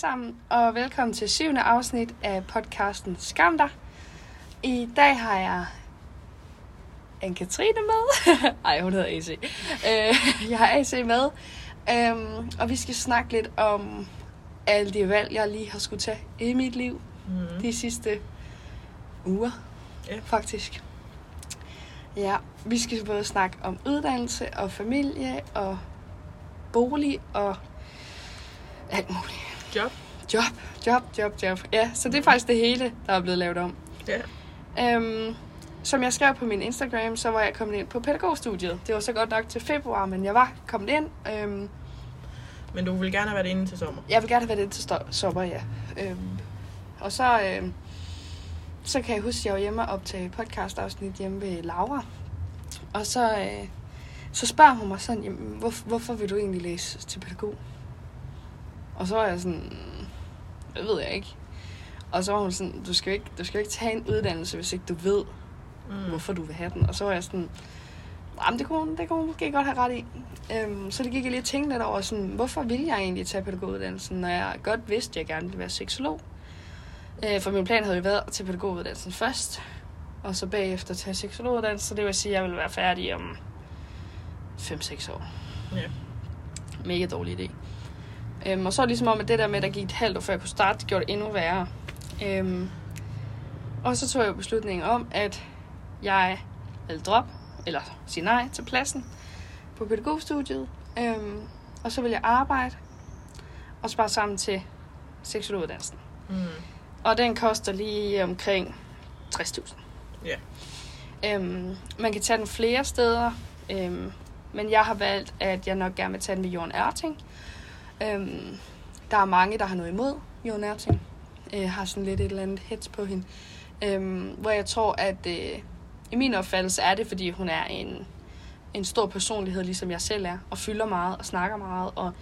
sammen, og velkommen til syvende afsnit af podcasten Skam dig. I dag har jeg Anne-Katrine med. Ej, hun hedder AC. Øh, jeg har AC med, øhm, og vi skal snakke lidt om alle de valg, jeg lige har skulle tage i mit liv Mm. de sidste uger, Ja. faktisk. Ja, vi skal både snakke om uddannelse og familie og bolig og alt muligt. Job. Job, job, job, job. Ja, så det er faktisk det hele, der er blevet lavet om. Ja. Øhm, som jeg skrev på min Instagram, så var jeg kommet ind på pædagogstudiet. Det var så godt nok til februar, men jeg var kommet ind. Øhm, Men du vil gerne have været inde til sommer. jeg vil gerne have været ind til sommer, ja. Øhm, og så, øhm, så kan jeg huske, at jeg var hjemme og optage podcast-afsnit hjemme ved Laura. Og så, øh, så spørger hun mig sådan, Jamen, hvor, hvorfor vil du egentlig læse til pædagog? Og så var jeg sådan, det ved jeg ikke. Og så var hun sådan, du skal ikke, du skal ikke tage en uddannelse, hvis ikke du ved, Mm. hvorfor du vil have den. Og så var jeg sådan, jamen det kunne, hun- det kunne hun måske godt have ret i. Øhm, så det gik jeg lige og tænkte lidt over, sådan, hvorfor vil jeg egentlig tage pædagoguddannelsen, når jeg godt vidste, at jeg gerne ville være seksolog. Øh, for min plan havde jo været at tage pædagoguddannelsen først, og så bagefter tage seksologuddannelsen, så det vil sige, at jeg vil være færdig om 5-6 år. Ja. Mega dårlig idé. Øhm, og så er det ligesom om, at det der med, at der gik et halvt år før jeg kunne starte, det gjorde det endnu værre. Øhm, og så tog jeg beslutningen om, at jeg ville droppe, eller sige nej til pladsen på pædagogstudiet. Øhm, og så ville jeg arbejde og spare sammen til seksologuddannelsen. Mm. Og den koster lige omkring 60.000. Ja. Øhm, man kan tage den flere steder, øhm, men jeg har valgt, at jeg nok gerne vil tage den ved Jorden Ørting. Øhm, der er mange, der har noget imod Jorden Ørting. Øh, har sådan lidt et eller andet hets på hende. Øhm, hvor jeg tror, at øh, i min opfattelse er det, fordi hun er en, en stor personlighed, ligesom jeg selv er, og fylder meget og snakker meget, og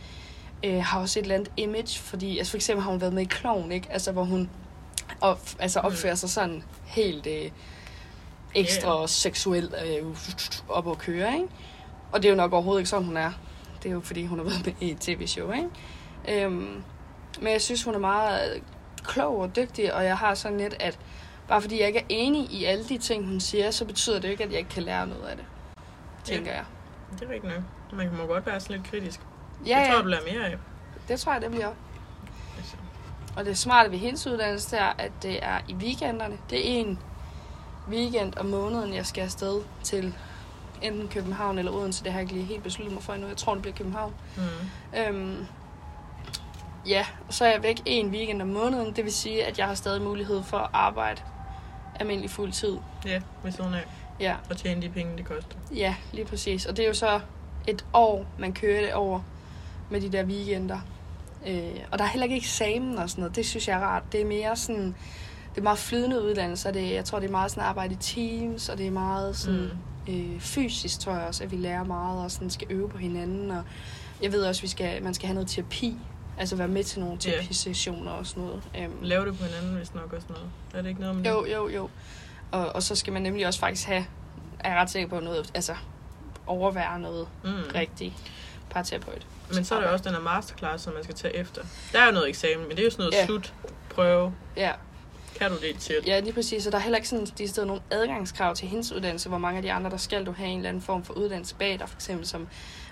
øh, har også et eller andet image, fordi altså for eksempel har hun været med i Klovn, ikke? Altså, hvor hun op, altså opfører sig sådan helt øh, ekstra Ja. seksuelt øh, op at køre, ikke? Og det er jo nok overhovedet ikke sådan, hun er. Det er jo fordi, hun har været med i et tv-show, ikke? Øhm, men jeg synes, hun er meget klog og dygtig, og jeg har sådan lidt, at bare fordi jeg ikke er enig i alle de ting, hun siger, så betyder det jo ikke, at jeg ikke kan lære noget af det. Tænker jeg. Det er rigtigt nok. Man må godt være sådan lidt kritisk. Ja, jeg tror, ja, du lærer mere af. det tror jeg, det bliver. Altså. Og det smarte ved hendes uddannelse det er, at det er i weekenderne. Det er en weekend om måneden, jeg skal afsted til enten København eller Odense. Det har jeg ikke lige helt besluttet mig for endnu. Jeg tror, det bliver København. Mm. Øhm, ja, og så er jeg væk en weekend om måneden. Det vil sige, at jeg har stadig mulighed for at arbejde almindelig fuld tid. Ja, ved siden af. Ja, Og tjene de penge, det koster. ja, lige præcis. Og det er jo så et år, man kører det over med de der weekender. Øh, og der er heller ikke eksamen og sådan noget. Det synes jeg er rart. Det er mere sådan... Det er meget flydende uddannelser. Det, jeg tror, det er meget sådan arbejde i teams, og det er meget sådan... Mm. Øh, fysisk, tror jeg også, at vi lærer meget og sådan skal øve på hinanden. Og jeg ved også, at vi skal, man skal have noget terapi. Altså være med til nogle terapisessioner og sådan noget. Um, Lave det på hinanden, hvis nok og sådan noget. Er det ikke noget det? jo, jo, jo. Og, og så skal man nemlig også faktisk have, er jeg ret sikker på, noget, altså overvære noget Mm. rigtig parterapeut. Men så er der også den her masterclass, som man skal tage efter. Der er jo noget eksamen, men det er jo sådan noget Ja. slutprøve. Ja, Kan du det til? ja, lige præcis. Og der er heller ikke sådan, de steder nogle adgangskrav til hendes uddannelse, hvor mange af de andre, der skal du have en eller anden form for uddannelse bag dig, for eksempel som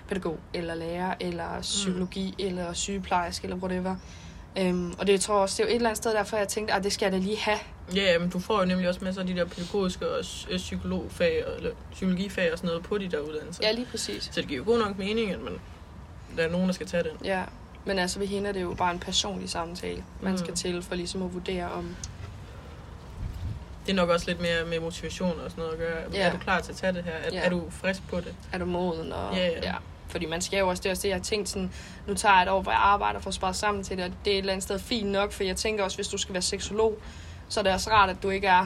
pædagog, eller lærer, eller psykologi, mm. eller sygeplejerske, eller whatever. Um, og det tror jeg også, det er jo et eller andet sted, derfor jeg tænkte, at det skal jeg da lige have. Ja, ja, men du får jo nemlig også masser af de der pædagogiske og øh, psykologfag, eller psykologifag og sådan noget på de der uddannelser. Ja, lige præcis. Så det giver jo god nok mening, at man, der er nogen, der skal tage den. Ja, men altså ved hende er det jo bare en personlig samtale, man Mm. skal til for ligesom at vurdere om... Det er nok også lidt mere med motivation og sådan noget at gøre. Ja. Er du klar til at tage det her? Er, Ja. er du frisk på det? er du moden? Og, Ja, ja. ja. Fordi man skal jo også, det er også det, jeg har tænkt sådan, nu tager jeg et år, hvor jeg arbejder for at spare sammen til det, og det er et eller andet sted fint nok, for jeg tænker også, hvis du skal være seksolog, så er det også rart, at du ikke er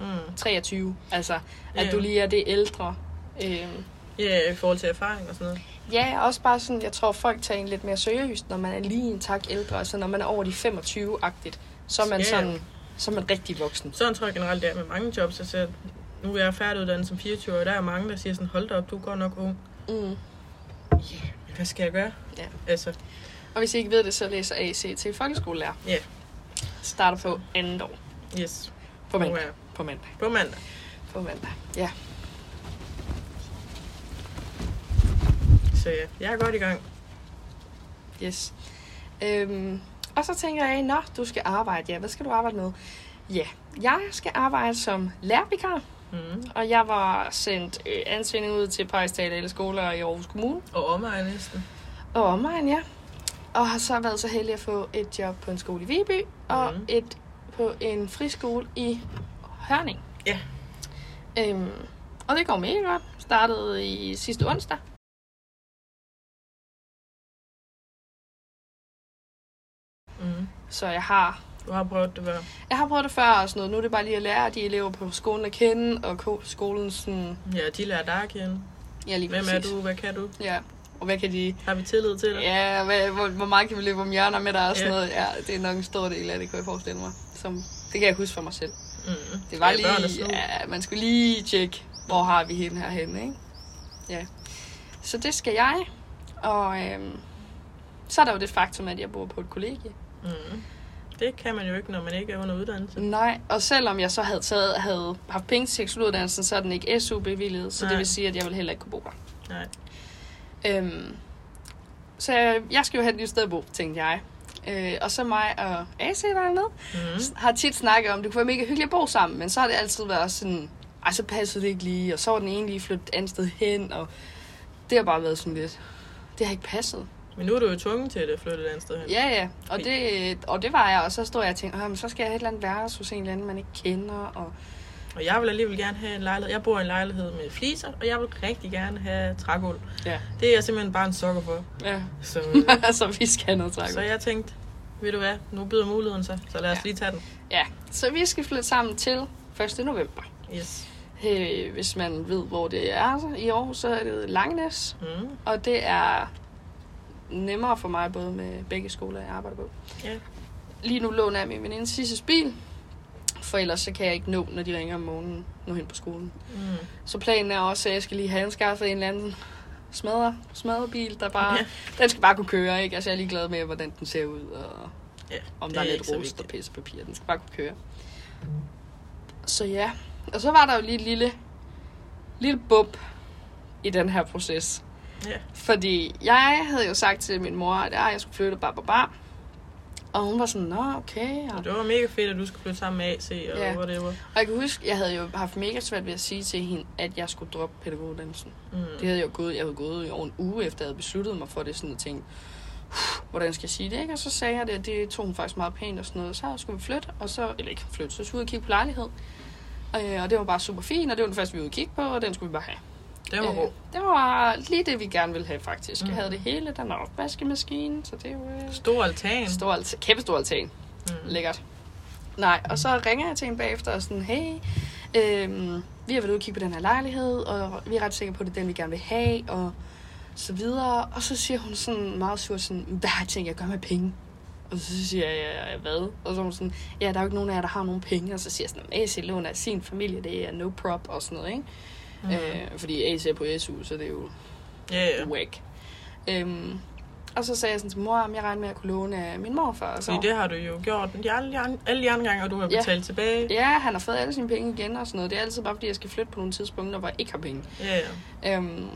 Mm. 23, altså at Ja. du lige er det ældre. Øhm, Ja, i forhold til erfaring og sådan noget. ja, også bare sådan, jeg tror, folk tager en lidt mere seriøst, når man er lige en tak ældre, altså når man er over de 25-agtigt, så er man Ja. sådan, så er man rigtig voksen. Sådan tror jeg generelt, det er med mange jobs. Altså, nu er jeg færdiguddannet som 24 og der er mange, der siger sådan, hold da op, du godt nok ung. Mm. Hvad skal jeg gøre? Ja. Altså, Og hvis I ikke ved det, så læser AC til folkeskolelærer. Ja. Starter på andet år. Yes. På mandag. Ja. På mandag. På mandag. På mandag. Ja. Så ja, jeg er godt i gang. Yes. Øhm, og så tænker jeg, nå, du skal arbejde. Ja, hvad skal du arbejde med? Ja, jeg skal arbejde som lærervikar. Mm. Og jeg var sendt øh, ansøgning ud til Paris Teater skoler i Aarhus Kommune. Og omegn næsten. Og omegn, ja. Og har så været så heldig at få et job på en skole i Viby. Og Mhm. et på en friskole i Hørning. Ja. Øhm, og det går mega godt. Startede i sidste onsdag. Så jeg har Du har prøvet det før. Jeg har prøvet det før og sådan noget. Nu er det bare lige at lære de elever på skolen at kende, og ko- skolen sådan... Ja, de lærer dig at kende. Ja, lige Hvem er præcis. du? Hvad kan du? Ja, og hvad kan de... Har vi tillid til dig? Ja, hvad, hvor, hvor meget kan vi løbe om hjørner med dig og sådan Ja. noget. Ja, det er nok en stor del af det, kan jeg forestille mig. Som, det kan jeg huske for mig selv. Mm. Det var ja, er lige... Ja, man skulle lige tjekke, hvor har vi hende her henne, ikke? Ja. Så det skal jeg. Og øhm, så er der jo det faktum, at jeg bor på et kollegie. Mm. Det kan man jo ikke, når man ikke er under uddannelse. Nej, og selvom jeg så havde, taget, havde haft penge til seksualuddannelsen, så er den ikke SU-bevillet, så Nej. det vil sige, at jeg vil heller ikke kunne bo der. Nej. Øhm, så jeg, jeg skal jo have et nyt sted at bo, tænkte jeg. Øh, og så mig og AC, der er med, Mm. har tit snakket om, at det kunne være mega hyggeligt at bo sammen, men så har det altid været sådan, ej, så passede det ikke lige, og så var den ene lige flyttet et andet sted hen, og det har bare været sådan lidt, det har ikke passet. Men nu er du jo tvunget til at flytte et andet sted hen. Ja, ja, og det, og det var jeg, og så stod jeg og tænkte, "Åh, men så skal jeg have et eller andet værelse hos en eller anden, man ikke kender, og Og jeg vil alligevel gerne have en lejlighed. Jeg bor i en lejlighed med fliser, og jeg vil rigtig gerne have trægulv. ja, Det er jeg simpelthen bare en sokker for. ja. Så, øh, så vi skal have noget træk. så jeg tænkte, ved du hvad, nu byder muligheden sig, så lad os Ja. lige tage den. Ja, så vi skal flytte sammen til 1. november. Yes. Øh, hvis man ved, hvor det er i år, så er det Langnes. Mm. Og det er nemmere for mig, både med begge skoler, jeg arbejder på. Ja. Lige nu låner jeg min veninde Sisses bil, for ellers så kan jeg ikke nå, når de ringer om morgenen, nu hen på skolen. Mm. Så planen er også, at jeg skal lige have anskaffet en eller anden smadre, smadre bil, der bare, Ja. den skal bare kunne køre, ikke? Altså jeg er ligeglad med, hvordan den ser ud, og Ja, om der er, er lidt rust og pisse papir. Den skal bare kunne køre. Så ja. Og så var der jo lige et lille, lille bump i den her proces. Ja. Fordi jeg havde jo sagt til min mor, at jeg skulle flytte bare, bare, bare. Og hun var sådan, nå, okay. Og, det var mega fedt, at du skulle flytte sammen med AC og Ja. whatever. og jeg kan huske, jeg havde jo haft mega svært ved at sige til hende, at jeg skulle droppe pædagoguddannelsen. Mm. Det havde jeg jo gået, jeg havde gået i over en uge efter, jeg havde besluttet mig for det, sådan og tænkte, "Huh, hvordan skal jeg sige det, ikke? Og så sagde jeg det, og det tog hun faktisk meget pænt og sådan noget. Så skulle vi flytte, og så, eller ikke flytte, så skulle vi ud og kigge på lejlighed. Øh, og det var bare super fint, og det var den første, vi ville kigge på, og den skulle vi bare have. Det var god. det var lige det, vi gerne ville have, faktisk. Mm. Jeg havde det hele, den var opvaskemaskine, så det er jo... Øh, Stor altan. stor altan, kæmpe stor altan. Mm. Lækkert. Nej, og så ringer jeg til hende bagefter og sådan, hey, øhm, vi har været ude og kigge på den her lejlighed, og vi er ret sikre på, at det er den, vi gerne vil have, og så videre. Og så siger hun sådan meget surt sådan, hvad har jeg tænkt, jeg gør med penge? Og så siger jeg, ja, hvad? Og så er hun sådan, ja, der er jo ikke nogen af jer, der har nogen penge. Og så siger jeg sådan, AC låner af sin familie, det er no prop og sådan noget, ikke? Mm. Øh, fordi AC er på SU, så det er jo Ja, ja. whack. Øhm, og så sagde jeg sådan til mor, om jeg regner med at kunne låne af min morfar. Og så, Fordi det har du jo gjort de alle, alle de andre gange, og du har Ja. betalt tilbage. Ja, han har fået alle sine penge igen og sådan noget. Det er altid bare, fordi jeg skal flytte på nogle tidspunkter, hvor jeg ikke har penge. Ja, ja. Øhm,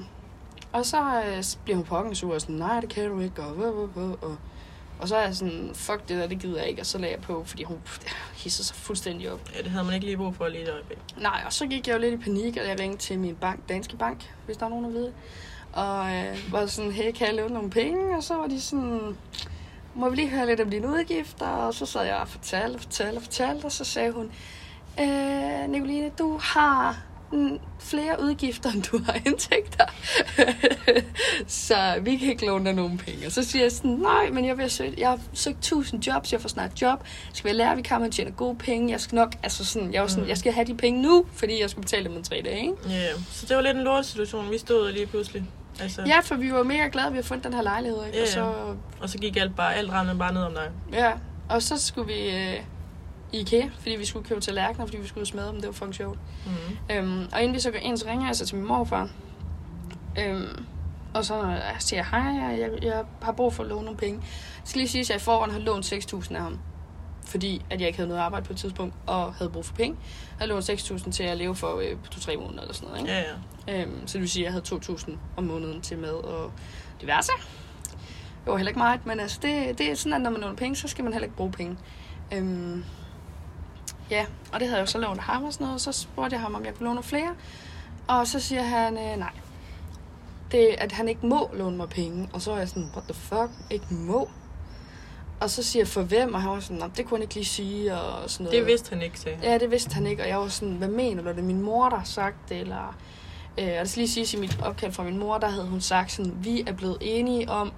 og så øh, bliver hun pokken sur og sådan, nej, det kan du ikke, og, og, og, og, og, så er jeg sådan, fuck det der, det gider jeg ikke, og så lagde jeg på, fordi hun hisser sig fuldstændig op. ja, det havde man ikke lige brug for lige et øjeblik. Nej, og så gik jeg jo lidt i panik, og jeg ringte til min bank, Danske Bank, hvis der er nogen, der ved det. Og øh, var sådan, hey, kan jeg låne nogle penge? Og så var de sådan, må vi lige høre lidt om dine udgifter? Og så sad jeg og fortalte og fortalte og fortalte, og så sagde hun, øh, Nicoline, du har flere udgifter, end du har indtægter. så vi kan ikke låne dig nogen penge. Og så siger jeg sådan, nej, men jeg, vil søge, jeg har søgt 1000 jobs, jeg får snart job. Jeg skal være lærer, vi kan man tjene gode penge. Jeg skal nok, altså sådan, jeg var sådan, Mm. jeg skal have de penge nu, fordi jeg skal betale dem om tre dage, ikke? Ja, ja. Så det var lidt en lortesituation, vi stod lige pludselig. Altså, Ja, for vi var mega glade, at vi har fundet den her lejlighed, ikke? Ja, Og så, Og så gik alt bare, alt rendte bare ned om dig. ja, og så skulle vi øh, i IKEA, fordi vi skulle købe tallerkener, fordi vi skulle smade dem, det var fucking sjovt. Mm. Øhm, og inden vi så går ind, så ringer jeg så til min morfar. Øhm, Og så siger jeg, hej, jeg, jeg, jeg har brug for at låne nogle penge. Jeg skal lige sige, at jeg i forvejen har lånt 6.000 af ham. Fordi at jeg ikke havde noget arbejde på et tidspunkt, og havde brug for penge. Jeg lånt 6.000 til at leve for øh, på 2-3 måneder eller sådan noget. Ikke? Ja, ja. Øhm, så det vil sige, at jeg havde 2.000 om måneden til mad og diverse. Det var heller ikke meget, men altså det, det er sådan, at når man låner penge, så skal man heller ikke bruge penge. Øhm, ja, og det havde jeg jo så lånt ham og sådan noget, og så spurgte jeg ham, om jeg kunne låne flere. Og så siger han, øh, nej. Det, at han ikke må låne mig penge. Og så er jeg sådan, what the fuck, ikke må? Og så siger jeg, for hvem? Og han var sådan, "Nå, det kunne han ikke lige sige, og sådan noget. Det vidste han ikke, sagde han. Ja, det vidste han ikke, og jeg var sådan, hvad mener du? Er det min mor, der har sagt det, eller... Øh, og det skal lige siges, i mit opkald fra min mor, der havde hun sagt sådan, vi er blevet enige om,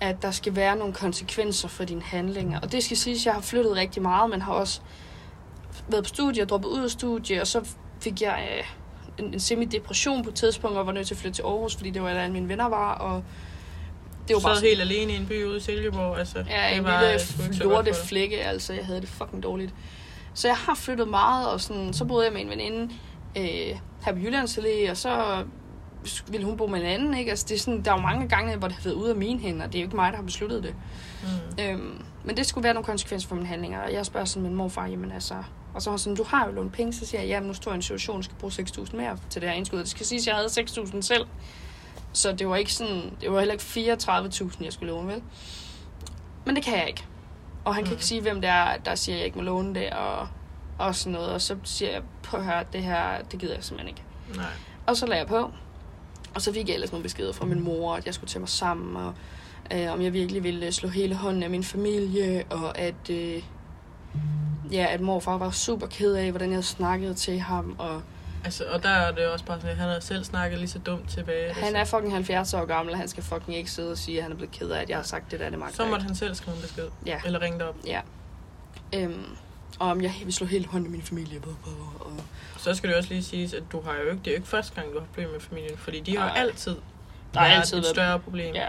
at der skal være nogle konsekvenser for dine handlinger. Og det skal siges, at jeg har flyttet rigtig meget, men har også været på studie og droppet ud af studie, og så fik jeg øh, en, en semi-depression på et tidspunkt, og var nødt til at flytte til Aarhus, fordi det var, der mine venner var, og det var bare sådan, helt alene i en by ude i Silkeborg. Altså, Ja, det en var, lille dig. lorteflække, altså. Jeg havde det fucking dårligt. Så jeg har flyttet meget, og sådan, så boede jeg med en veninde øh, her på Jyllands Allé, og så ville hun bo med en anden, ikke? Altså, det er sådan, der er jo mange gange, hvor det har været ude af mine hænder. Det er jo ikke mig, der har besluttet det. Mm. Øhm, men det skulle være nogle konsekvenser for mine handlinger. Og jeg spørger sådan min morfar, jamen altså... Og så var sådan, du har jo lånt penge. Så siger jeg, jamen nu står jeg i en situation, jeg skal bruge 6.000 mere til det her indskud. Det skal siges, at jeg havde 6.000 selv. Så det var ikke sådan... Det var heller ikke 34.000, jeg skulle låne, vel? Men det kan jeg ikke. Og han kan Mm. ikke sige, hvem det er, der siger, at jeg ikke må låne det, og, og sådan noget. Og så siger jeg, på at høre, det her, det gider jeg simpelthen ikke. Nej. Og så lagde jeg på. Og så fik jeg ellers nogle beskeder fra min mor, at jeg skulle tage mig sammen, og øh, om jeg virkelig ville slå hele hånden af min familie, og at, øh, ja, at morfar var super ked af, hvordan jeg havde snakket til ham, og Altså, og der er det også bare sådan, at han har selv snakket lige så dumt tilbage. Altså, han er fucking 70 år gammel, og han skal fucking ikke sidde og sige, at han er blevet ked af, at jeg har sagt det der, det magter Så måtte han selv skrive en besked. Ja. Eller ringe dig op. Ja. Øhm, og om jeg vil slå hele hånden af min familie, og, og, og Så skal det også lige siges, at du har jo ikke, det er jo ikke første gang, du har problemer med familien. Fordi de har Nej. altid Der været altid et større problem. ja.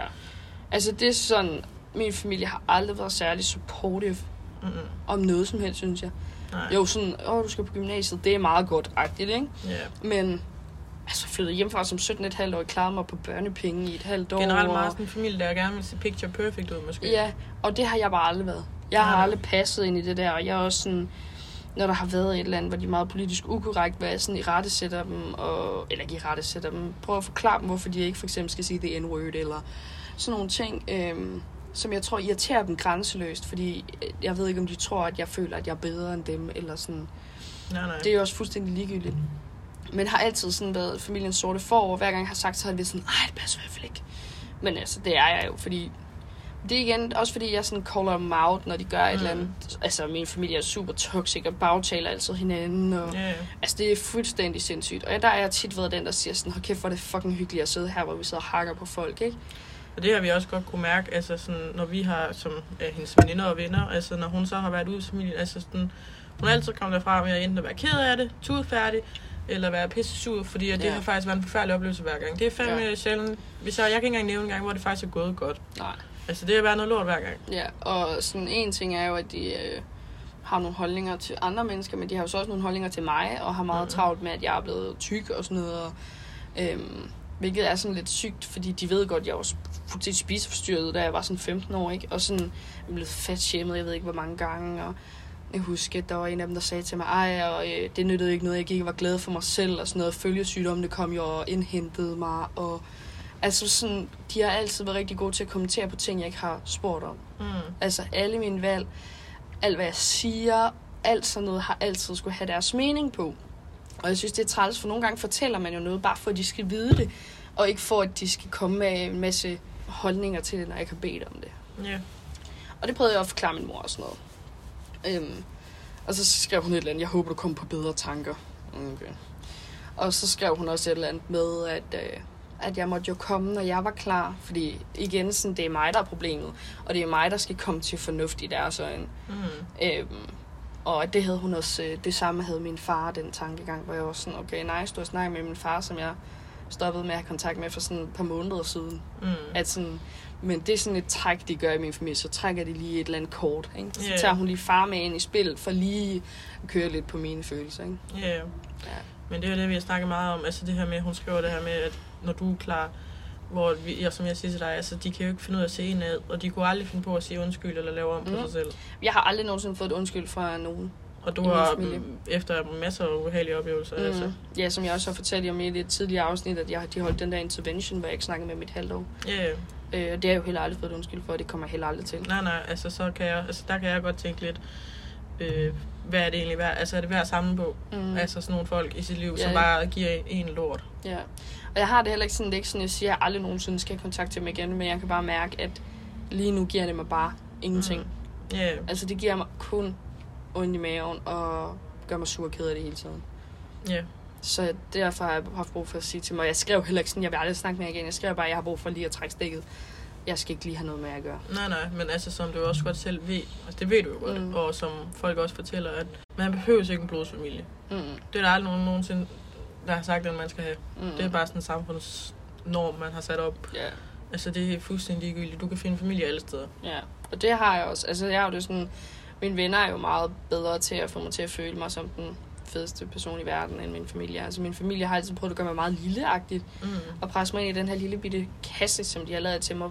Altså det er sådan, min familie har aldrig været særlig supportive Mm-mm. om noget som helst, synes jeg. Nej. Jo, sådan, åh, du skal på gymnasiet, det er meget godt, agtigt, ikke? Ja. Men, altså, flyttede hjemmefra som 17,5 år, klarede mig på børnepenge i et halvt år. Generelt meget sådan en familie, der gerne vil se picture perfect ud, måske. Ja, og det har jeg bare aldrig været. Jeg har aldrig passet ind i det der, og jeg er også sådan, når der har været et eller andet, hvor de er meget politisk ukorrekt, hvad jeg sådan i rette sætter dem, og, eller ikke i rette sætter dem, prøver at forklare dem, hvorfor de ikke for eksempel skal sige the n-word, eller sådan nogle ting, øhm, som jeg tror irriterer dem grænseløst, fordi øh, jeg ved ikke, om de tror, at jeg føler, at jeg er bedre end dem, eller sådan. Nej, nej. Det er jo også fuldstændig ligegyldigt. Men har altid sådan været familiens sorte for, og hver gang jeg har sagt, så har det sådan, nej, det passer i hvert fald ikke. Men altså, det er jeg jo, fordi... Det er igen også fordi, jeg sådan caller dem out, når de gør et Mm. eller andet. Altså, min familie er super toxic og bagtaler altid hinanden. Og, ja. Altså, det er fuldstændig sindssygt. Og der er jeg tit været den, der siger sådan, hold kæft, hvor er det fucking hyggeligt at sidde her, hvor vi sidder og hakker på folk, ikke? Og det har vi også godt kunne mærke, altså sådan, når vi har, som er hendes veninder og venner, altså når hun så har været ude i familien, altså sådan, hun er altid kommet derfra med at enten at være ked af det, tudfærdig, eller være pisse sur, fordi at det Ja. har faktisk været en forfærdelig oplevelse hver gang. Det er fandme Ja. ja. sjældent. Hvis jeg, jeg kan ikke engang nævne en gang, hvor det faktisk er gået godt. Nej. Altså det har været noget lort hver gang. Ja, og sådan en ting er jo, at de øh, har nogle holdninger til andre mennesker, men de har jo så også nogle holdninger til mig, og har meget Mhm. travlt med, at jeg er blevet tyk og sådan noget. Og, øhm, hvilket er sådan lidt sygt, fordi de ved godt, at jeg var fuldstændig spiseforstyrret, da jeg var sådan 15 år, ikke? Og sådan, jeg blev fat shamed, jeg ved ikke hvor mange gange, og jeg husker, at der var en af dem, der sagde til mig, ej, og øh, det nyttede ikke noget, jeg gik og var glad for mig selv, og sådan noget. Følgesygdomme, det kom jo og indhentede mig, og altså sådan, de har altid været rigtig gode til at kommentere på ting, jeg ikke har spurgt om. Mm. Altså alle mine valg, alt hvad jeg siger, alt sådan noget har altid skulle have deres mening på. Og jeg synes, det er træls, for nogle gange fortæller man jo noget, bare for at de skal vide det, og ikke for at de skal komme med en masse holdninger til det, når jeg har bedt om det. Ja. Og det prøvede jeg at forklare min mor og sådan noget. Øhm, og så skrev hun et eller andet, jeg håber, du kommer på bedre tanker. Okay. Og så skrev hun også et eller andet med, at, øh, at jeg måtte jo komme, når jeg var klar. Fordi igen, sådan, det er mig, der er problemet. Og det er mig, der skal komme til fornuft i deres øjne. Mm. Øhm, og det havde hun også, øh, det samme havde min far, den tankegang, hvor jeg var sådan, okay, nice, du har snakket med min far, som jeg stoppede med at have kontakt med for sådan et par måneder siden. Mm. At sådan, men det er sådan et træk, de gør i min familie, så trækker de lige et eller andet kort. Ikke? Så Ja. tager hun lige far med ind i spillet, for lige at køre lidt på mine følelser. Ikke? Ja, ja. Ja. Men det er jo det, vi har snakket meget om. Altså det her med, hun skriver det her med, at når du er klar, hvor vi, ja, som jeg siger til dig, altså, de kan jo ikke finde ud af at se en ad, og de kunne aldrig finde på at sige undskyld eller lave om mm. på sig selv. Jeg har aldrig nogensinde fået et undskyld fra nogen. Og du har mm, efter masser af uheldige oplevelser, mm. altså. Mm. Ja, som jeg også har fortalt om i et tidligere afsnit, at jeg, de holdt den der intervention, hvor jeg ikke snakkede med mit halvt år. Ja, yeah. Øh, og det har jeg jo heller aldrig fået et undskyld for, og det kommer jeg heller aldrig til. nej, nej, altså, så kan jeg, altså, der kan jeg godt tænke lidt, øh, hvad er det egentlig værd? Altså, er det værd at samle på? Mm. Altså, sådan nogle folk i sit liv, som Ja. bare giver en, en lort. Ja. Og jeg har det heller ikke sådan, det ikke sådan, jeg siger, at jeg aldrig nogensinde skal kontakte dem igen, men jeg kan bare mærke, at lige nu giver det mig bare ingenting. Mm. Yeah. Altså, det giver mig kun ondt i maven, og gør mig sur og ked af det hele tiden. ja. Så derfor har jeg haft brug for at sige til mig, jeg skrev heller ikke sådan, jeg vil aldrig snakke med jer igen. Jeg skrev bare, at jeg har brug for lige at trække stikket. Jeg skal ikke lige have noget med at gøre. Nej, nej, men altså som du også godt selv ved, altså det ved du jo godt, Mm. og som folk også fortæller, at man behøver ikke en blodsfamilie. Mm. Det er der aldrig nogen nogensinde, der har sagt, at man skal have. Mm. Det er bare sådan en samfundsnorm, man har sat op. Ja, Altså det er fuldstændig ligegyldigt. Du kan finde familie alle steder. ja. Og det har jeg også. Altså, jeg har jo det sådan... Mine venner er jo meget bedre til at få mig til at føle mig som den fedeste person i verden, end min familie. Altså, min familie har altid prøvet at gøre mig meget lilleagtigt. Mm. og presse mig ind i den her lille bitte kasse, som de har lavet til mig,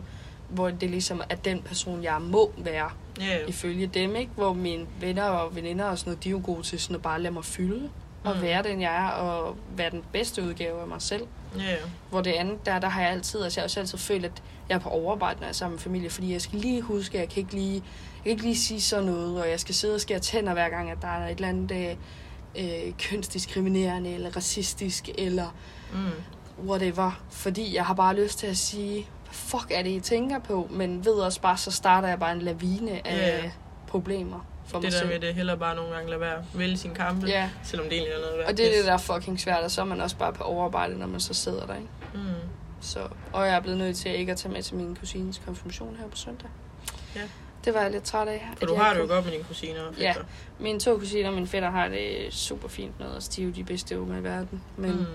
hvor det ligesom er den person, jeg må være, Ja, ifølge dem, ikke? Hvor mine venner og veninder og sådan noget, de er jo gode til sådan at bare lade mig fylde, og Mm. være den, jeg er, og være den bedste udgave af mig selv. ja, Hvor det andet, der, der har jeg altid, altså jeg har også altid følt, at jeg er på overarbejde, når jeg er sammen med familie, fordi jeg skal lige huske, at jeg kan ikke lige, jeg kan ikke lige sige sådan noget, og jeg skal sidde og skære tænder hver gang, at der er et eller andet øh, øh, kønsdiskriminerende, eller racistisk, eller mm. whatever, fordi jeg har bare lyst til at sige, fuck er det, I tænker på? Men ved også bare, så starter jeg bare en lavine af Ja. problemer for mig Det der selv. med det heller bare nogle gange lade være. Vælge sin kampe, Ja, selvom det egentlig er noget værd. og det er det, der er fucking svært, og så er man også bare på overarbejde, når man så sidder der, ikke? Mm. Så, og jeg er blevet nødt til at ikke at tage med til min kusines konfirmation her på søndag. Ja. Det var jeg lidt træt af. For du har det jo godt med dine kusiner og Ja. fætter. Mine to kusiner og min fætter har det super fint med os. De er jo de bedste unger i verden. Men mm.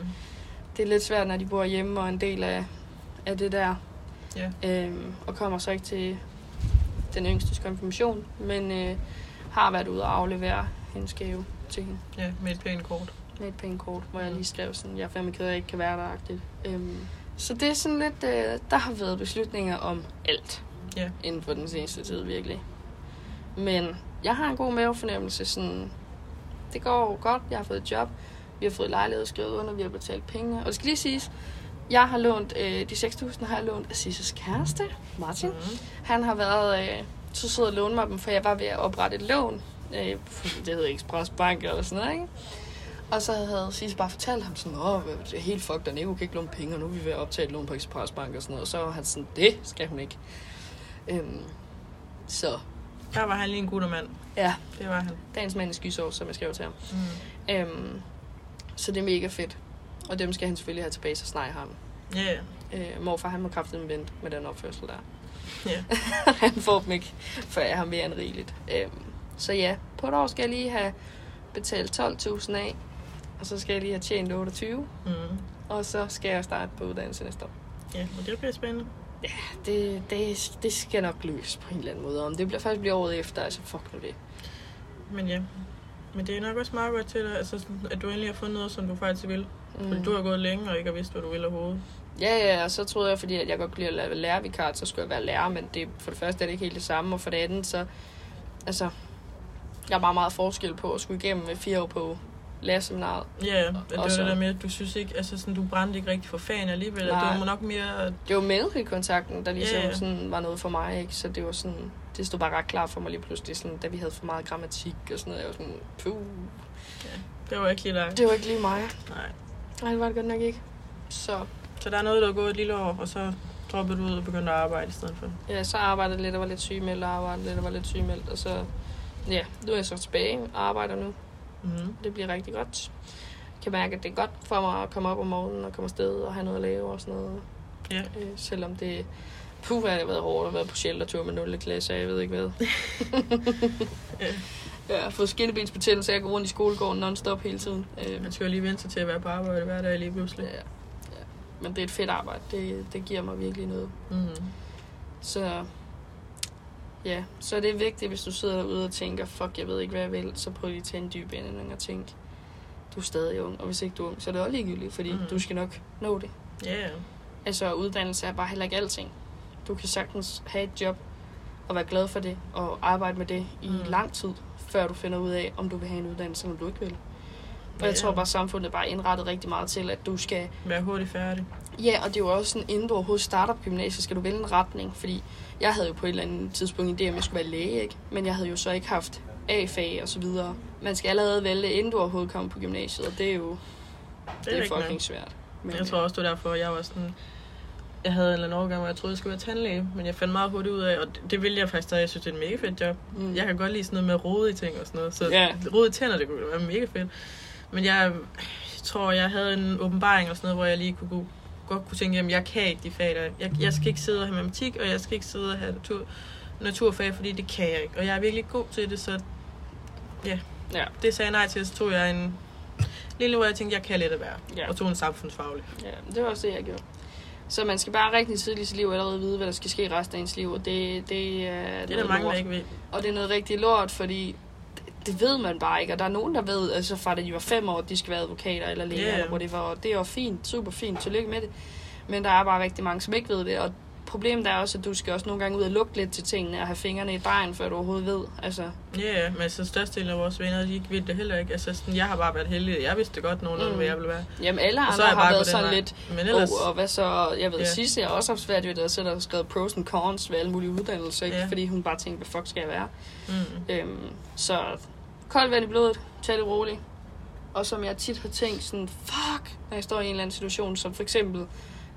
Det er lidt svært, når de bor hjemme og en del af, af det der. Ja. Øhm, og kommer så ikke til den yngste konfirmation, men øh, har været ude og aflevere hendes gave til hende Ja, med et pænt kort. med et pænt kort, hvor jeg lige skrev sådan, jeg er fandme ked af, at jeg ikke kan være der-agtigt. Øhm, så det er sådan lidt, øh, der har været beslutninger om alt Ja. inden for den seneste tid, virkelig. Men jeg har en god mavefornemmelse, sådan, det går godt, jeg har fået et job, vi har fået lejlighed skrevet under, vi har betalt penge, og det skal lige siges, jeg har lånt, øh, de 6.000 har jeg lånt af Sisses kæreste, Martin. Mm. Han har været øh, så sød at låne mig dem, for jeg var ved at oprette et lån. Øh, det hedder Express Bank eller sådan noget, ikke? Og så havde Sisse bare fortalt ham sådan, åh, det er helt fucked, og Nico kan ikke låne penge, og nu er vi ved at optage et lån på Express Bank og sådan noget. Og så var han sådan, det skal hun ikke. Øhm, så Der var han lige en guttermand. ja, Det var han. dagens mand i skysår, som jeg skrev til ham. Mm. Øhm, så det er mega fedt. Og dem skal han selvfølgelig have tilbage, så snart dem. Ja, Øh, morfar, han må kraftigt vente med den opførsel der. ja. han får dem ikke, før jeg har mere end rigeligt. Øhm, så ja, på et år skal jeg lige have betalt 12.000 af, og så skal jeg lige have tjent 28, Mm. og så skal jeg starte på uddannelse næste år. Ja, og det bliver spændende. Det, det, det skal nok løse på en eller anden måde. Om det bliver faktisk bliver året efter, altså fuck nu det. Men ja, men det er nok også meget godt til dig, altså, at du endelig har fundet noget, som du faktisk vil. Mm. Fordi du har gået længe og ikke har vidst, hvad du vil overhovedet. Ja, ja, og så troede jeg, fordi at jeg godt kunne lide at være lærervikar, så skulle jeg være lærer, men det, for det første er det ikke helt det samme, og for det andet, så, altså, jeg er bare meget forskel på at skulle igennem med fire år på lærerseminaret. Ja, at det var det der med, at du synes ikke, altså sådan, du brændte ikke rigtig for fan alligevel. Nej. Det var nok mere, Det var menneskekontakten, der ligesom Ja, yeah. ja. sådan var noget for mig, ikke? Så det var sådan, det stod bare ret klart for mig lige pludselig, sådan, da vi havde for meget grammatik og sådan noget. Jeg var sådan, puh, det var ikke lige dig. det var ikke lige mig. Nej. Nej, det var det godt nok ikke. Så Så der er noget, der er gået et lille år, og så droppede du ud og begyndte at arbejde i stedet for. ja, så arbejdede lidt og var lidt sygemeldt, og arbejdede lidt og var lidt sygemeldt, og så, ja, nu er jeg så tilbage og arbejder nu. Mm-hmm. Det bliver rigtig godt. Jeg kan mærke, at det er godt for mig at komme op om morgenen og komme afsted og have noget at lave og sådan noget. Ja. Øh, selvom det... Puh, hvad har det været hårdt at være på sheltertur med 0. klasse, jeg ved ikke hvad. Ja. Jeg har fået skinnebensbetændelse, jeg går rundt i skolegården non-stop hele tiden. Øh, Man skal jo lige vente sig til at være på arbejde hver dag lige ja, pludselig. ja. Men det er et fedt arbejde. Det, det giver mig virkelig noget. Mm-hmm. Så ja, så er det vigtigt, hvis du sidder derude og tænker, fuck, jeg ved ikke, hvad jeg vil, så prøv lige at tage en dyb indånding og tænk, du er stadig ung, og hvis ikke du er ung, så er det også ligegyldigt, fordi mm. du skal nok nå det. Ja, yeah. Altså, uddannelse er bare heller ikke alting. Du kan sagtens have et job og være glad for det, og arbejde med det i Mm. lang tid, før du finder ud af, om du vil have en uddannelse, eller du ikke vil. Og jeg Ja. tror bare, at samfundet er bare indrettet rigtig meget til, at du skal... Være hurtigt færdig. Ja, og det er jo også sådan, inden du overhovedet starter på gymnasiet, skal du vælge en retning. Fordi jeg havde jo på et eller andet tidspunkt en idé, om jeg skulle være læge, ikke? Men jeg havde jo så ikke haft A-fag og så videre. Man skal allerede vælge, inden du overhovedet kommer på gymnasiet, og det er jo Det det er rigtig nok. fucking svært. Men, Jeg tror også, det var derfor, jeg var sådan... Jeg havde en eller anden overgang, hvor jeg troede, jeg skulle være tandlæge, men jeg fandt meget hurtigt ud af, og det, det ville jeg faktisk stadig. Jeg synes, det er et mega fedt job. mm, Jeg kan godt lide sådan noget med rode i ting og sådan noget, så Ja. rode tænder, det kunne være mega fedt. Men jeg, jeg tror, jeg havde en åbenbaring og sådan noget, hvor jeg lige kunne gå, godt kunne tænke, jamen jeg kan ikke de fag der. Jeg, jeg skal ikke sidde og have matematik, og jeg skal ikke sidde og have natur, naturfag, fordi det kan jeg ikke. Og jeg er virkelig god til det, så ja, Ja. det sagde jeg nej til, så tog jeg en lille, hvor jeg tænkte, jeg kan lidt at være. Ja. Og tog en samfundsfaglig. Ja, det var også det, jeg gjorde. Så man skal bare rigtig tidligt i sit liv allerede vide, hvad der skal ske resten af ens liv, og det, det, er Det er der mange, lort. der ikke ved. Og det er noget rigtig lort, fordi det, ved man bare ikke. Og der er nogen, der ved, altså fra da de var fem år, de skal være advokater eller læger, ja. eller whatever. Og det er jo fint, super fint, tillykke med det. Men der er bare rigtig mange, som ikke ved det. Og problemet er også, at du skal også nogle gange ud og lugte lidt til tingene og have fingrene i dejen, før du overhovedet ved. Altså, Ja, ja, men altså størstedelen af vores venner, de ikke ved det heller ikke. Altså, sådan, jeg har bare været heldig. Jeg vidste godt nogenlunde, Mm. hvad jeg ville være. jamen alle andre har bare været sådan vej. lidt, Men ellers, oh, og hvad så, jeg ved, yeah. sidste jeg også haft svært ved det, at sætte og skrevet pros and cons ved alle mulige uddannelser, ikke? Ja. fordi hun bare tænkte, hvad fuck skal jeg være? mm, Øhm, så koldt vand i blodet, tag det roligt. Og som jeg tit har tænkt sådan, fuck, når jeg står i en eller anden situation, som for eksempel,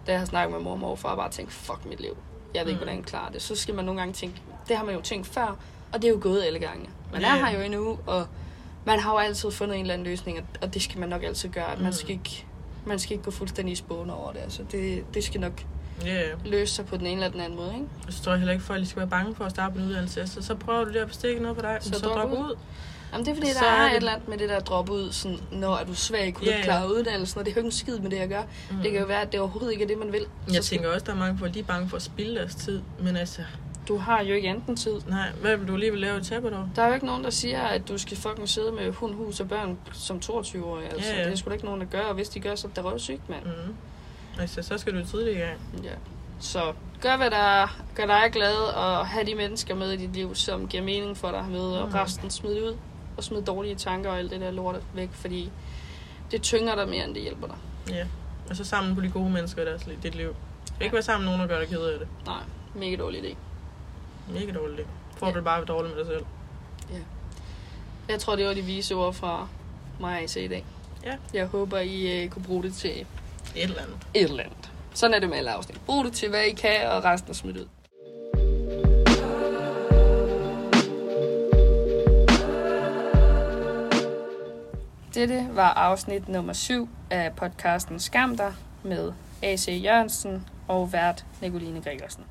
da jeg har snakket med mor og morfar, og bare tænkt, fuck mit liv. Jeg ved ikke, Mm. hvordan jeg klarer det. Så skal man nogle gange tænke, det har man jo tænkt før, og det er jo gået alle gange. Man er her jo endnu, og man har jo altid fundet en eller anden løsning, og- det skal man nok altid gøre. At man Mm. skal ikke man skal ikke gå fuldstændig i spåne over det. Altså, det, det skal nok ja. løse sig på den ene eller den anden måde, ikke? Så tror jeg heller ikke, at folk skal være bange for at starte på en uddannelse. Så, så prøver du der på stikke noget på dig, Så så, så drop drop ud. ud. Jamen, det er fordi, Så der er, er et det- eller andet med det der drop ud, sådan, når er du svag, kunne du ikke ja. klare uddannelsen, og det har jo ikke skid med det at gøre. Mm. Det kan jo være, at det overhovedet ikke er det, man vil. Jeg Så tænker også, der er mange folk, de er bange for at spilde deres tid. Men altså, du har jo ikke enten tid. nej, hvad vil du alligevel lave i sabbatår? Der er jo ikke nogen, der siger, at du skal fucking sidde med hund, hus og børn som 22-årig. Altså, Ja, ja. Det er sgu da ikke nogen, der gør, og hvis de gør, så er det røvsygt, mand. Mm. Altså, så skal du tidligt i gang. Ja. Så gør, hvad der gør dig glad, og have de mennesker med i dit liv, som giver mening for dig med, og Mhm. resten smid det ud. Og smid dårlige tanker og alt det der lort væk, fordi det tynger dig mere, end det hjælper dig. Ja. Og så sammen på de gode mennesker i deres, dit liv. Skal ikke være sammen med nogen, der gør dig ked af det. Nej, mega dårlig idé. Mega dårligt. det. Får Ja. du det bare dårligt med dig selv. Jeg tror, det var de vise ord fra mig i dag. Ja. Jeg håber, I uh, kunne bruge det til Et eller andet. et eller andet. Sådan er det med alle afsnit. Brug det til, hvad I kan, og resten er smidt ud. Dette var afsnit nummer 7 af podcasten Skam dig med AC Jørgensen og vært Nicoline Gregersen.